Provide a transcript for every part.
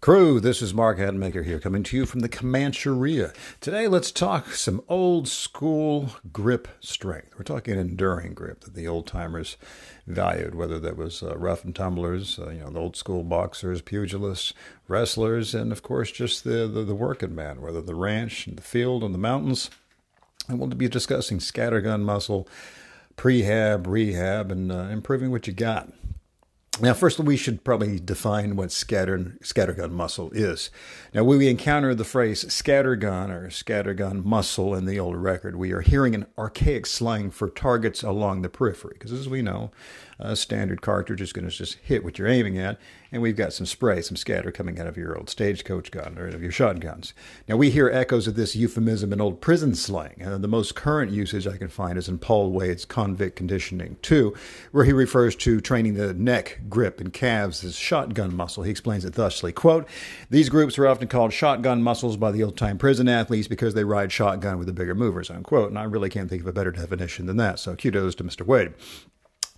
Crew, this is Mark Hatmaker here, coming to you from the Comancheria. Today, let's talk some old school grip strength. We're talking enduring grip that the old timers valued, whether that was uh, rough and tumblers, uh, you know, the old school boxers, pugilists, wrestlers, and of course, just the, the, the working man, whether the ranch, and the field, and the mountains. And we'll be discussing scattergun muscle, prehab, rehab, and uh, improving what you got. Now, first, we should probably define what scatter, scattergun muscle is. Now, when we encounter the phrase scattergun or scattergun muscle in the old record, we are hearing an archaic slang for targets along the periphery. Because as we know, a standard cartridge is going to just hit what you're aiming at, and we've got some spray, some scatter coming out of your old stagecoach gun or of your shotguns. Now, we hear echoes of this euphemism in old prison slang. Uh, the most current usage I can find is in Paul Wade's Convict Conditioning 2, where he refers to training the neck, grip, and calves as shotgun muscle. He explains it thusly, quote, These groups are often called shotgun muscles by the old-time prison athletes because they ride shotgun with the bigger movers, unquote. And I really can't think of a better definition than that, so kudos to Mr. Wade.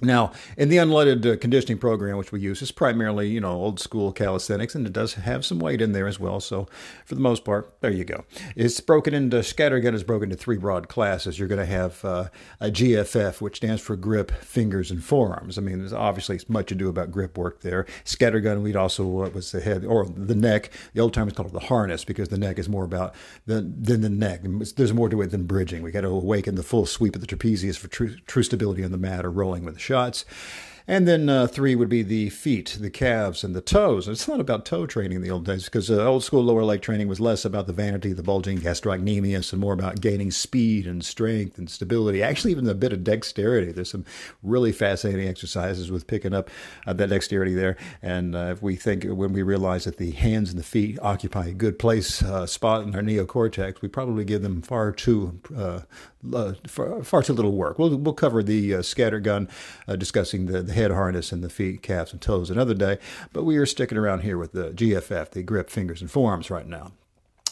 Now, in the unleaded uh, conditioning program, which we use, is primarily, you know, old school calisthenics, and it does have some weight in there as well. So, for the most part, there you go. It's broken into, scattergun is broken into three broad classes. You're going to have uh, a GFF, which stands for grip, fingers, and forearms. I mean, there's obviously much ado about grip work there. Scattergun, we'd also, what uh, was the head, or the neck. The old time is called the harness because the neck is more about the, than the neck. There's more to it than bridging. We got to awaken the full sweep of the trapezius for true, true stability on the mat or rolling with the shots. And then uh, three would be the feet, the calves, and the toes. It's not about toe training in the old days because uh, old school lower leg training was less about the vanity, the bulging gastrocnemius, and more about gaining speed and strength and stability. Actually, even a bit of dexterity. There's some really fascinating exercises with picking up uh, that dexterity there. And uh, if we think, when we realize that the hands and the feet occupy a good place, uh, spot in our neocortex, we probably give them far too uh, far, far, too little work. We'll, we'll cover the uh, scattergun, uh, discussing the, the head harness and the feet, calves, and toes another day, but we are sticking around here with the GFF, the grip, fingers, and forearms right now.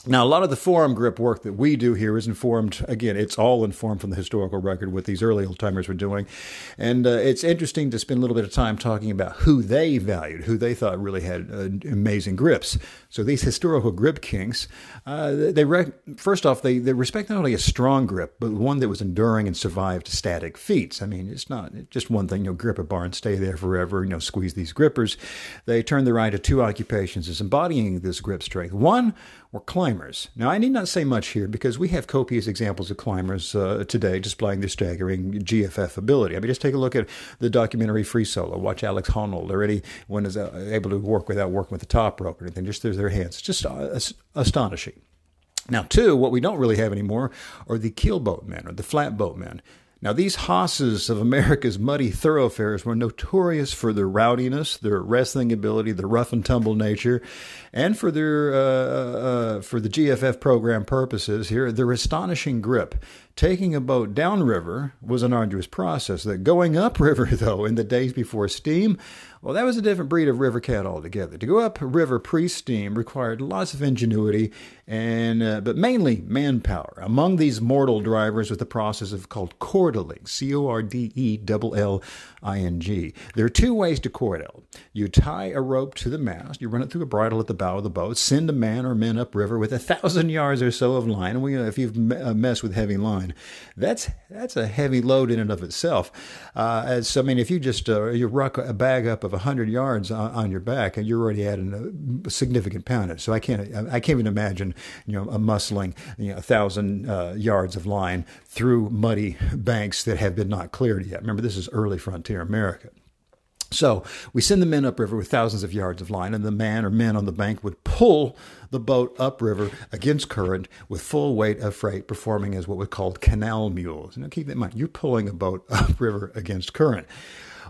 Now, a lot of the forearm grip work that we do here is informed, again, it's all informed from the historical record what these early old timers were doing. And uh, it's interesting to spend a little bit of time talking about who they valued, who they thought really had uh, amazing grips. So these historical grip kinks, uh, they rec- first off, they, they respect not only a strong grip, but one that was enduring and survived static feats. I mean, it's not just one thing, you know, grip a bar and stay there forever, you know, squeeze these grippers. They turn their eye to two occupations as embodying this grip strength. One were climbers. Now, I need not say much here because we have copious examples of climbers uh, today displaying their staggering GFF ability. I mean, just take a look at the documentary Free Solo. Watch Alex Honnold or anyone is uh, able to work without working with the top rope or anything. Just there's their hands. It's just uh, astonishing. Now, two, what we don't really have anymore are the keelboat men or the flatboat men. Now, these hosses of America's muddy thoroughfares were notorious for their rowdiness, their wrestling ability, their rough and tumble nature, and for their uh, uh, for the GFF program purposes here, their astonishing grip. Taking a boat downriver was an arduous process. That going upriver, though, in the days before steam, well, that was a different breed of river cat altogether. To go up river pre-steam required lots of ingenuity and uh, but mainly manpower. Among these mortal drivers was the process of called cordelling, C-O-R-D-E-L-L-I-N-G. There are two ways to cordel. You tie a rope to the mast, you run it through a bridle at the bow of the boat, send a man or men upriver with a thousand yards or so of line. And we, if you've uh, messed with heavy line, that's that's a heavy load in and of itself. Uh, as I mean, if you just uh, you ruck a bag up of 100 yards on, on your back, and you're already adding a significant poundage. So I can't, I can't even imagine, you know, a muscling, you know, a thousand uh, yards of line through muddy banks that have been not cleared yet. Remember, this is early frontier America. So we send the men upriver with thousands of yards of line, and the man or men on the bank would pull the boat upriver against current with full weight of freight, performing as what was called canal mules. Now keep that in mind, you're pulling a boat upriver against current.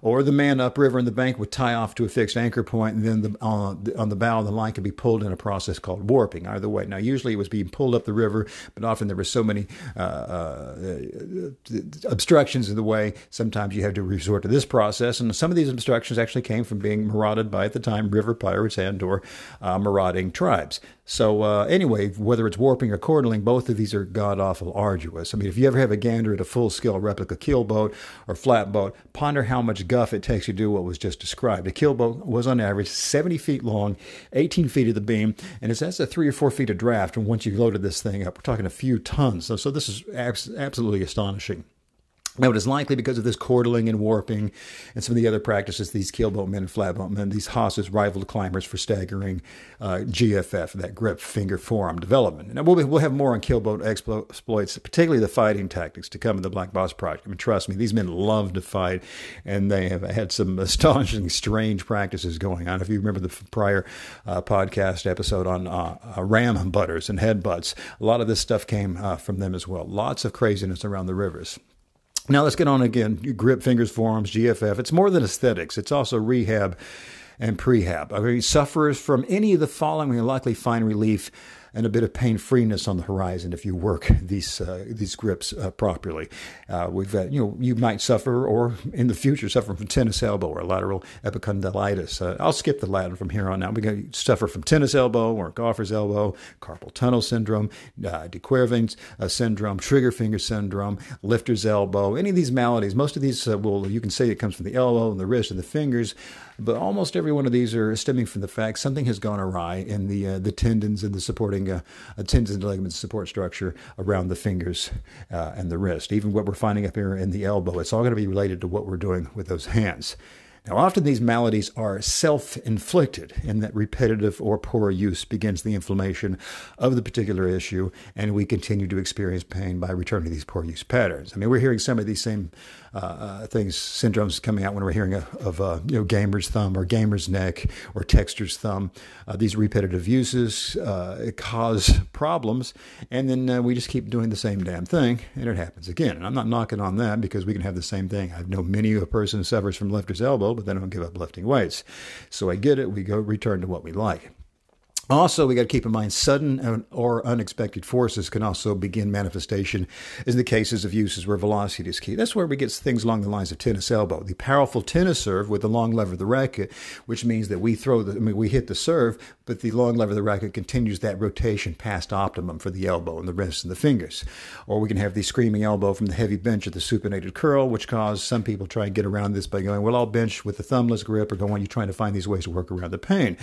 Or the man upriver in the bank would tie off to a fixed anchor point, and then the, uh, on the bow the line could be pulled in a process called warping. Either way, now usually it was being pulled up the river, but often there were so many uh, uh, obstructions in the way. Sometimes you had to resort to this process, and some of these obstructions actually came from being marauded by at the time river pirates and/or uh, marauding tribes. So uh, anyway, whether it's warping or cordelling, both of these are god awful arduous. I mean, if you ever have a gander at a full scale replica keelboat or flatboat, ponder how much guff it takes to do what was just described. A keelboat was on average 70 feet long, 18 feet of the beam, and it's that's a three or four feet of draft. And once you loaded this thing up, we're talking a few tons. So, so this is abs- absolutely astonishing. Now, it is likely because of this cordelling and warping and some of the other practices, these keelboatmen and flatboatmen, these hosses rivaled climbers for staggering uh, GFF, that grip finger forearm development. Now, we'll, we'll have more on keelboat exploits, particularly the fighting tactics to come in the Black Boss Project. I mean, trust me, these men love to fight, and they have had some astonishing, strange practices going on. If you remember the prior uh, podcast episode on uh, uh ram butters and headbutts, a lot of this stuff came uh, from them as well. Lots of craziness around the rivers. Now let's get on again. Grip, fingers, forearms, GFF. It's more than aesthetics. It's also rehab and prehab. I mean, sufferers from any of the following will likely find relief and a bit of pain freeness on the horizon if you work these uh, these grips uh, properly. Uh, we've got you know you might suffer or in the future suffer from tennis elbow or lateral epicondylitis. Uh, I'll skip the Latin from here on out. We're going to suffer from tennis elbow or golfer's elbow, carpal tunnel syndrome, uh, de Quervain uh, syndrome, trigger finger syndrome, lifter's elbow. Any of these maladies, most of these will you can say it comes from the elbow and the wrist and the fingers. But almost every one of these are stemming from the fact something has gone awry in the uh, the tendons and the supporting uh, tendons and ligaments support structure around the fingers uh, and the wrist. Even what we're finding up here in the elbow, it's all going to be related to what we're doing with those hands. Now, often these maladies are self inflicted in that repetitive or poor use begins the inflammation of the particular issue, and we continue to experience pain by returning to these poor use patterns. I mean, we're hearing some of these same uh, uh, things, syndromes coming out when we're hearing of, of uh, you know, gamer's thumb or gamer's neck or texter's thumb. Uh, these repetitive uses uh, cause problems, and then uh, we just keep doing the same damn thing, and it happens again. And I'm not knocking on that because we can have the same thing. I know many a person suffers from lifter's elbow, but they don't give up lifting weights. So I get it. We go return to what we like. Also, we got to keep in mind sudden or unexpected forces can also begin manifestation in the cases of uses where velocity is key. That's where we get things along the lines of tennis elbow. The powerful tennis serve with the long lever of the racket, which means that we throw the, I mean, we hit the serve, but the long lever of the racket continues that rotation past optimum for the elbow and the wrist and the fingers. Or we can have the screaming elbow from the heavy bench of the supinated curl, which causes some people try and get around this by going, well, I'll bench with the thumbless grip or go on, you're trying to find these ways to work around the pain.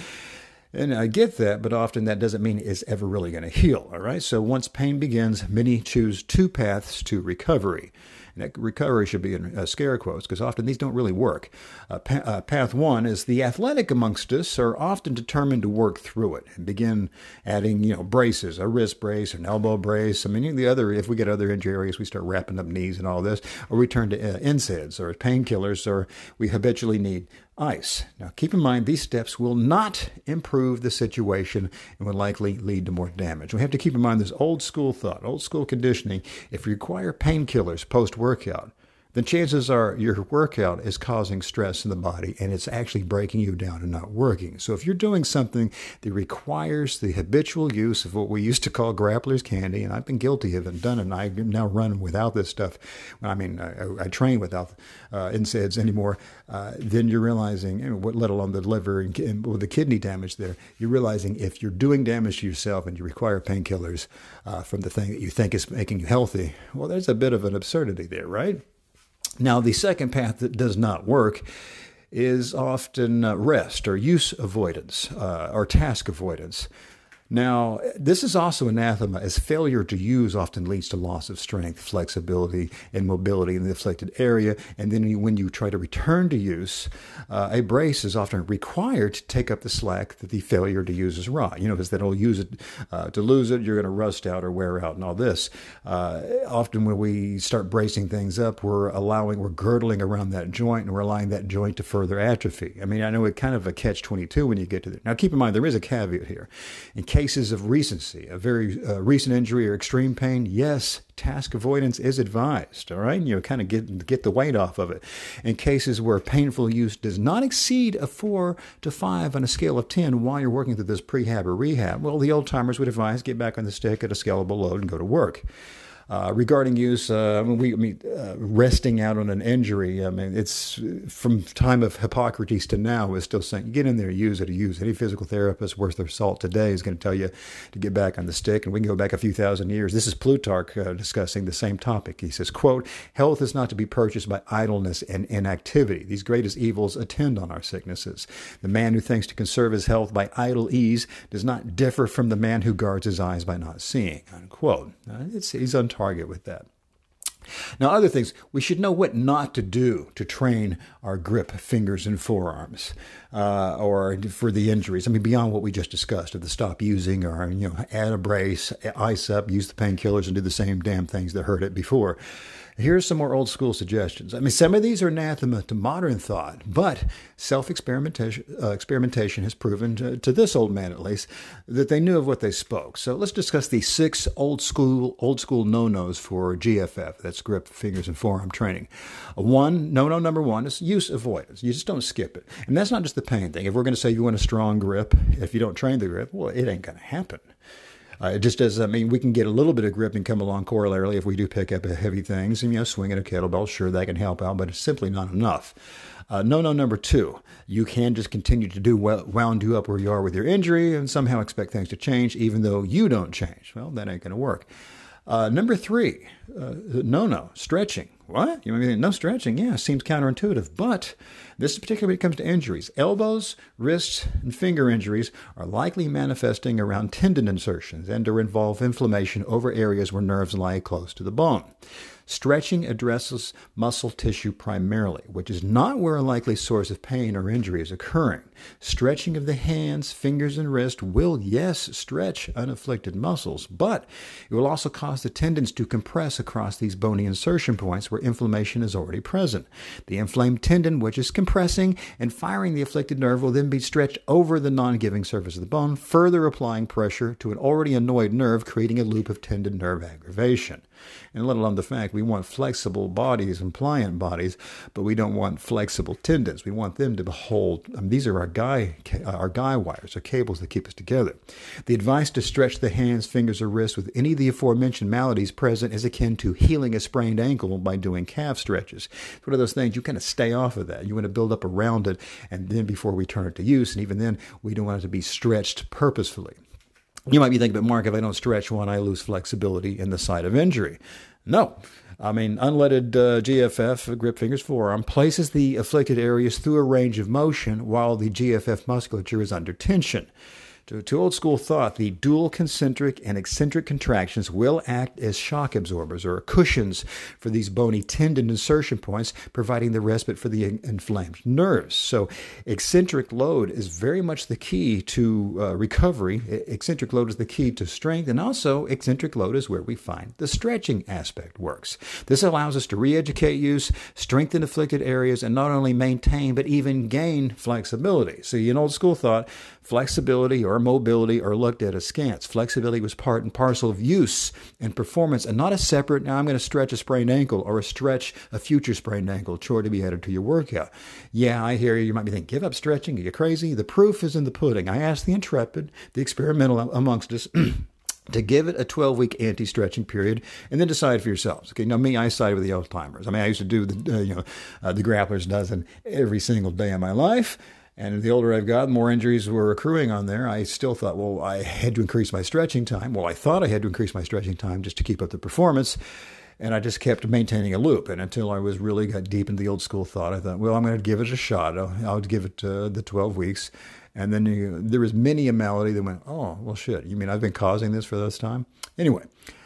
And I get that, but often that doesn't mean it's ever really going to heal. All right. So once pain begins, many choose two paths to recovery. And that recovery should be in uh, scare quotes because often these don't really work. Uh, pa- uh, path one is the athletic amongst us are often determined to work through it and begin adding, you know, braces, a wrist brace, an elbow brace. I mean, the other, if we get other injury areas, we start wrapping up knees and all this, or we turn to uh, NSAIDs or painkillers, or we habitually need ice. Now, keep in mind, these steps will not improve the situation and will likely lead to more damage. We have to keep in mind this old school thought, old school conditioning. If you require painkillers post workout, then chances are your workout is causing stress in the body and it's actually breaking you down and not working. So if you're doing something that requires the habitual use of what we used to call grappler's candy, and I've been guilty of it and done it, and I now run without this stuff. I mean, I, I train without uh, NSAIDs anymore. Uh, then you're realizing, what, let alone the liver and, and the kidney damage there, you're realizing if you're doing damage to yourself and you require painkillers uh, from the thing that you think is making you healthy, well, there's a bit of an absurdity there, right? Now, the second path that does not work is often uh, rest or use avoidance uh, or task avoidance. Now, this is also anathema, as failure to use often leads to loss of strength, flexibility, and mobility in the afflicted area. And then when you try to return to use, uh, a brace is often required to take up the slack that the failure to use is raw. You know, because they'll use it uh, to lose it, you're going to rust out or wear out and all this. Uh, often when we start bracing things up, we're allowing, we're girdling around that joint and we're allowing that joint to further atrophy. I mean, I know it's kind of a catch 22 when you get to there. Now, keep in mind, there is a caveat here. In cases of recency, a very uh, recent injury or extreme pain, yes, task avoidance is advised. All right, and you kind of get get the weight off of it. In cases where painful use does not exceed a four to five on a scale of ten while you're working through this prehab or rehab, well, the old timers would advise get back on the stick at a scalable load and go to work. Uh, regarding use, uh, I mean, we, I mean uh, resting out on an injury. I mean, it's from time of Hippocrates to now is still saying get in there, use it, use it. Any physical therapist worth their salt today is going to tell you to get back on the stick. And we can go back a few thousand years. This is Plutarch uh, discussing the same topic. He says, "quote Health is not to be purchased by idleness and inactivity. These greatest evils attend on our sicknesses. The man who thinks to conserve his health by idle ease does not differ from the man who guards his eyes by not seeing." Unquote. it's he's untouched target with that. Now, other things, we should know what not to do to train our grip fingers and forearms uh, or for the injuries. I mean, beyond what we just discussed of the stop using or, you know, add a brace, ice up, use the painkillers, and do the same damn things that hurt it before. Here's some more old school suggestions. I mean, some of these are anathema to modern thought, but self experimentation uh, experimentation has proven, to, to, this old man at least, that they knew of what they spoke. So let's discuss the six old school old school no nos for GFF. That's grip, fingers, and forearm training. One no no number one is use avoidance. You just don't skip it, and that's not just the pain thing. If we're going to say you want a strong grip, if you don't train the grip, well, it ain't going to happen. Uh, it just does. I mean, we can get a little bit of grip and come along corollarily if we do pick up heavy things. And you know, swinging a kettlebell, sure, that can help out, but it's simply not enough. Uh, no, no, number two, you can just continue to do well, wound you up where you are with your injury and somehow expect things to change, even though you don't change. Well, that ain't going to work. Uh, number three, uh, no, no, stretching. What? You mean no stretching? Yeah, seems counterintuitive, but this is particularly when it comes to injuries. Elbows, wrists, and finger injuries are likely manifesting around tendon insertions and or involve inflammation over areas where nerves lie close to the bone. Stretching addresses muscle tissue primarily, which is not where a likely source of pain or injury is occurring. Stretching of the hands, fingers, and wrist will, yes, stretch unafflicted muscles, but it will also cause the tendons to compress across these bony insertion points where inflammation is already present. The inflamed tendon, which is compressing and firing the afflicted nerve, will then be stretched over the non giving surface of the bone, further applying pressure to an already annoyed nerve, creating a loop of tendon nerve aggravation. And let alone the fact we want flexible bodies and pliant bodies, but we don't want flexible tendons. We want them to hold. I mean, these are our guy, our guy wires, our cables that keep us together. The advice to stretch the hands, fingers, or wrists with any of the aforementioned maladies present is akin to healing a sprained ankle by doing calf stretches. It's one of those things you kind of stay off of that. You want to build up around it, and then before we turn it to use, and even then, we don't want it to be stretched purposefully. You might be thinking, but Mark, if I don't stretch one, I lose flexibility in the site of injury. No. I mean, unleaded uh, GFF, grip fingers forearm, places the afflicted areas through a range of motion while the GFF musculature is under tension. To, to, old school thought, the dual concentric and eccentric contractions will act as shock absorbers or cushions for these bony tendon insertion points, providing the respite for the inflamed nerves. So, eccentric load is very much the key to uh, recovery. Eccentric load is the key to strength, and also eccentric load is where we find the stretching aspect works. This allows us to re educate use, strengthen afflicted areas, and not only maintain but even gain flexibility. See, in old school thought, flexibility or mobility are looked at askance. Flexibility was part and parcel of use and performance and not a separate, now I'm going to stretch a sprained ankle or a stretch a future sprained ankle chore to be added to your workout. Yeah, I hear you. You might be thinking, give up stretching. Are you crazy? The proof is in the pudding. I asked the intrepid, the experimental amongst us. to give it a 12 week anti stretching period and then decide for yourselves. Okay, now me, I sided with the old timers. I mean, I used to do the, uh, you know, uh, the grapplers dozen every single day of my life. And the older I've got, more injuries were accruing on there. I still thought, well, I had to increase my stretching time. Well, I thought I had to increase my stretching time just to keep up the performance. And I just kept maintaining a loop. And until I was really got deep into the old school thought, I thought, well, I'm going to give it a shot. I'll, I'll give it uh, the 12 weeks. And then you, there was many a malady that went, oh, well, shit. You mean I've been causing this for this time? Anyway,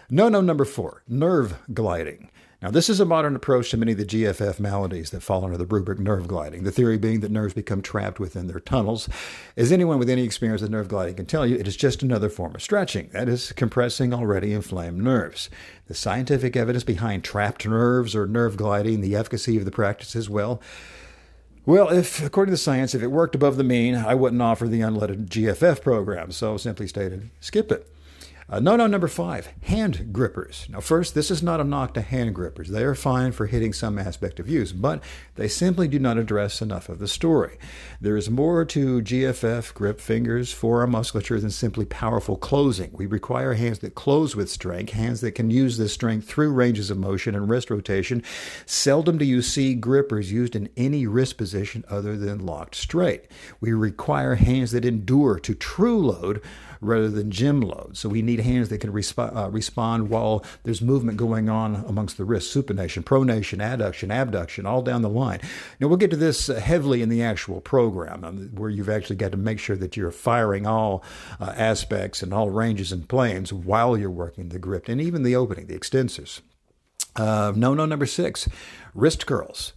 no, no, number four, nerve gliding. Now, this is a modern approach to many of the GFF maladies that fall under the rubric nerve gliding, the theory being that nerves become trapped within their tunnels. As anyone with any experience with nerve gliding can tell you, it is just another form of stretching, that is, compressing already inflamed nerves. The scientific evidence behind trapped nerves or nerve gliding, the efficacy of the practice as well, Well, if according to science, if it worked above the mean, I wouldn't offer the unleaded GFF program. So simply stated, skip it. Uh, no, no, number five, hand grippers. Now, first, this is not a knock to hand grippers. They are fine for hitting some aspect of use, but they simply do not address enough of the story. There is more to GFF, grip, fingers, forearm musculature than simply powerful closing. We require hands that close with strength, hands that can use this strength through ranges of motion and wrist rotation. Seldom do you see grippers used in any wrist position other than locked straight. We require hands that endure to true load rather than gym load. So we need hands that can resp- uh, respond while there's movement going on amongst the wrists, supination, pronation, adduction, abduction, all down the line. Now we'll get to this uh, heavily in the actual program, um, where you've actually got to make sure that you're firing all uh, aspects and all ranges and planes while you're working the grip and even the opening, the extensors. Uh, no, no, number six, wrist curls.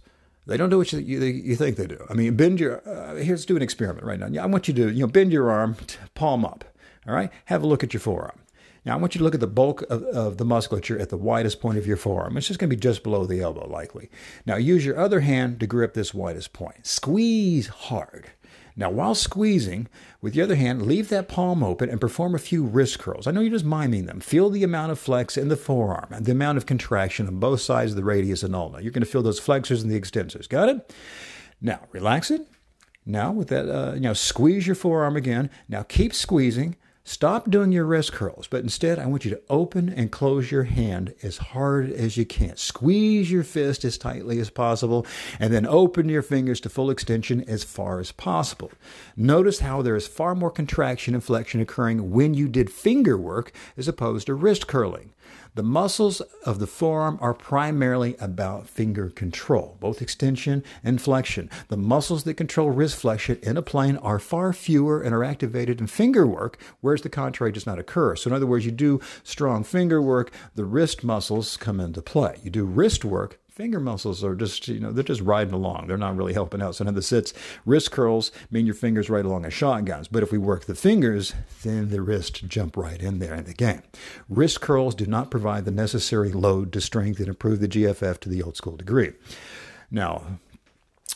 They don't do what you, you, you think they do. I mean, bend your. Uh, here's do an experiment right now. I want you to you know bend your arm, palm up. All right, have a look at your forearm. Now, I want you to look at the bulk of, of, the musculature at the widest point of your forearm. It's just going to be just below the elbow, likely. Now, use your other hand to grip this widest point. Squeeze hard. Now, while squeezing, with your other hand, leave that palm open and perform a few wrist curls. I know you're just miming them. Feel the amount of flex in the forearm and the amount of contraction on both sides of the radius and ulna. You're going to feel those flexors and the extensors. Got it? Now, relax it. Now, with that, uh, you know, squeeze your forearm again. Now, keep squeezing. Stop doing your wrist curls, but instead, I want you to open and close your hand as hard as you can. Squeeze your fist as tightly as possible, and then open your fingers to full extension as far as possible. Notice how there is far more contraction and flexion occurring when you did finger work as opposed to wrist curling. The muscles of the forearm are primarily about finger control, both extension and flexion. The muscles that control wrist flexion in a plane are far fewer and are activated in finger work, whereas the contrary does not occur. So, in other words, you do strong finger work, the wrist muscles come into play. You do wrist work, finger muscles are just, you know, they're just riding along. They're not really helping out. So now the sits, wrist curls mean your fingers right along as shotguns. But if we work the fingers, then the wrist jump right in there in the game. Wrist curls do not provide the necessary load to strength and improve the GFF to the old school degree. Now,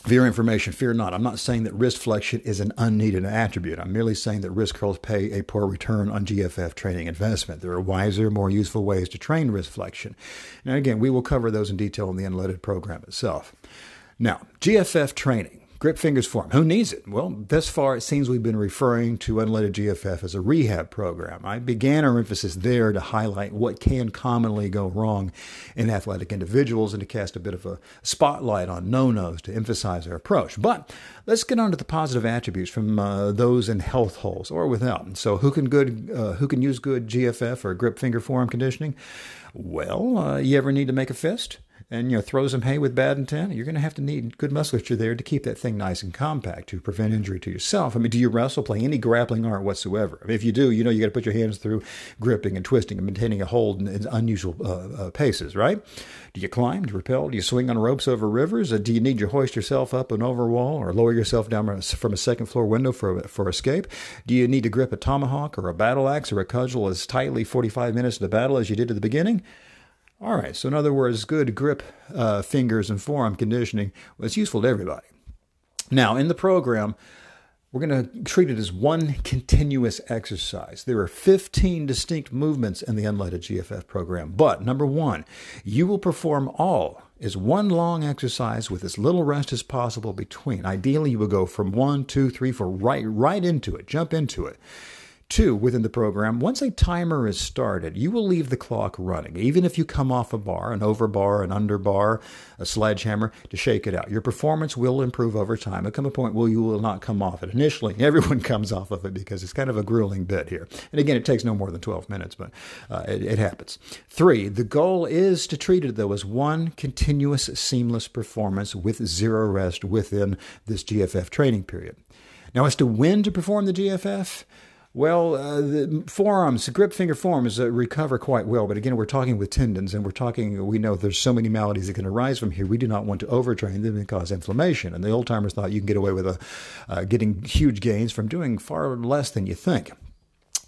your information, fear not. I'm not saying that wrist flexion is an unneeded attribute. I'm merely saying that wrist curls pay a poor return on GFF training investment. There are wiser, more useful ways to train wrist flexion. And again, we will cover those in detail in the unleaded program itself. Now, GFF training. Grip fingers form. Who needs it? Well, thus far it seems we've been referring to unleaded GFF as a rehab program. I began our emphasis there to highlight what can commonly go wrong in athletic individuals and to cast a bit of a spotlight on no-nos to emphasize our approach. But let's get on to the positive attributes from uh, those in health holes or without. So, who can good uh, who can use good GFF or grip finger forearm conditioning? Well, uh, you ever need to make a fist? And you know throw some hay with bad intent, you're going to have to need good musculature there to keep that thing nice and compact to prevent injury to yourself. I mean, do you wrestle, play any grappling art whatsoever? I mean, if you do, you know you got to put your hands through gripping and twisting and maintaining a hold in, in unusual uh, uh, paces, right? Do you climb? Do you rappel? Do you swing on ropes over rivers? Do you need to hoist yourself up an over wall or lower yourself down from a second floor window for for escape? Do you need to grip a tomahawk or a battle axe or a cudgel as tightly 45 minutes of the battle as you did at the beginning? All right, so in other words, good grip uh, fingers and forearm conditioning was useful to everybody. Now, in the program, we're going to treat it as one continuous exercise. There are 15 distinct movements in the Unleaded GFF program, but number one, you will perform all as one long exercise with as little rest as possible between. Ideally, you will go from one, two, three, four, right, right into it, jump into it. Two, within the program, once a timer is started, you will leave the clock running, even if you come off a bar, an over bar, an under bar, a sledgehammer, to shake it out. Your performance will improve over time. There come a point where you will not come off it. Initially, everyone comes off of it because it's kind of a grueling bit here. And again, it takes no more than 12 minutes, but uh, it, it happens. Three, the goal is to treat it, though, as one continuous, seamless performance with zero rest within this GFF training period. Now, as to when to perform the GFF, well, uh, the forearms, the grip finger forearms uh, recover quite well, but again, we're talking with tendons, and we're talking. We know there's so many maladies that can arise from here. We do not want to overtrain them and cause inflammation. And the old timers thought you can get away with a, uh, getting huge gains from doing far less than you think.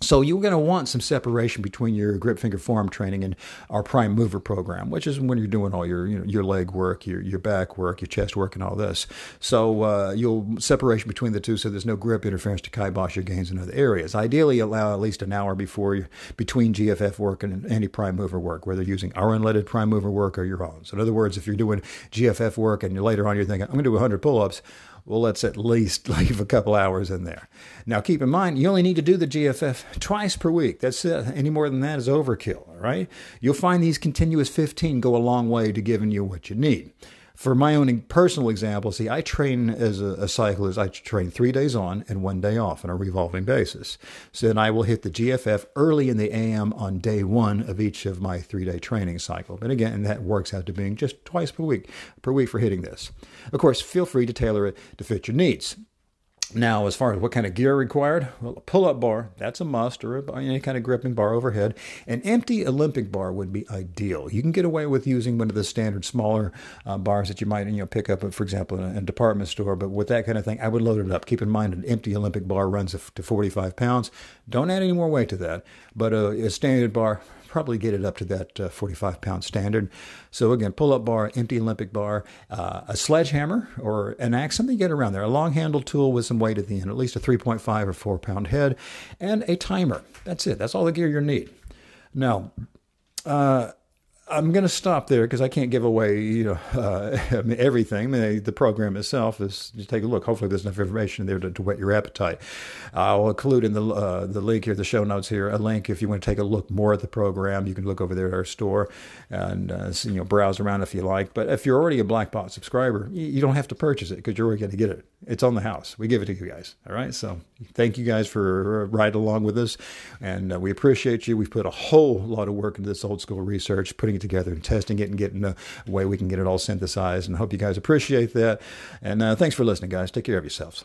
So you're going to want some separation between your grip finger forearm training and our prime mover program, which is when you're doing all your you know, your leg work, your your back work, your chest work, and all this. So uh, you'll separation between the two, so there's no grip interference to kibosh your gains in other areas. Ideally, allow at least an hour before you, between GFF work and any prime mover work, whether using our unleaded prime mover work or your own. So in other words, if you're doing GFF work and later on you're thinking, I'm going to do 100 pull-ups well, let's at least leave a couple hours in there. Now, keep in mind, you only need to do the GFF twice per week. That's it. Any more than that is overkill, all right? You'll find these continuous 15 go a long way to giving you what you need for my own personal example, see, I train as a, a, cyclist. I train three days on and one day off on a revolving basis. So then I will hit the GFF early in the AM on day one of each of my three day training cycle. But again, that works out to being just twice per week per week for hitting this. Of course, feel free to tailor it to fit your needs. Now, as far as what kind of gear required, well, a pull-up bar, that's a must, or any kind of gripping bar overhead. An empty Olympic bar would be ideal. You can get away with using one of the standard smaller uh, bars that you might you know pick up, for example, in a, in a, department store. But with that kind of thing, I would load it up. Keep in mind, an empty Olympic bar runs to 45 pounds. Don't add any more weight to that. But a, a standard bar, probably get it up to that uh, 45 pound standard. So again, pull up bar, empty Olympic bar, uh, a sledgehammer or an axe, something to get around there, a long handled tool with some weight at the end, at least a 3.5 or 4 pound head, and a timer. That's it. That's all the gear you need. Now, uh, I'm going to stop there because I can't give away, you know, uh, everything. I mean, the program itself is just take a look. Hopefully, there's enough information there to, to whet your appetite. I'll include in the uh, the link here, the show notes here, a link if you want to take a look more at the program. You can look over there at our store and uh, you know browse around if you like. But if you're already a Blackbot subscriber, you, don't have to purchase it because you're already going to get it. It's on the house. We give it to you guys. All right. So thank you guys for riding along with us, and uh, we appreciate you. We've put a whole lot of work into this old school research, putting it together and testing it and getting a way we can get it all synthesized. And hope you guys appreciate that. And uh, thanks for listening, guys. Take care of yourselves.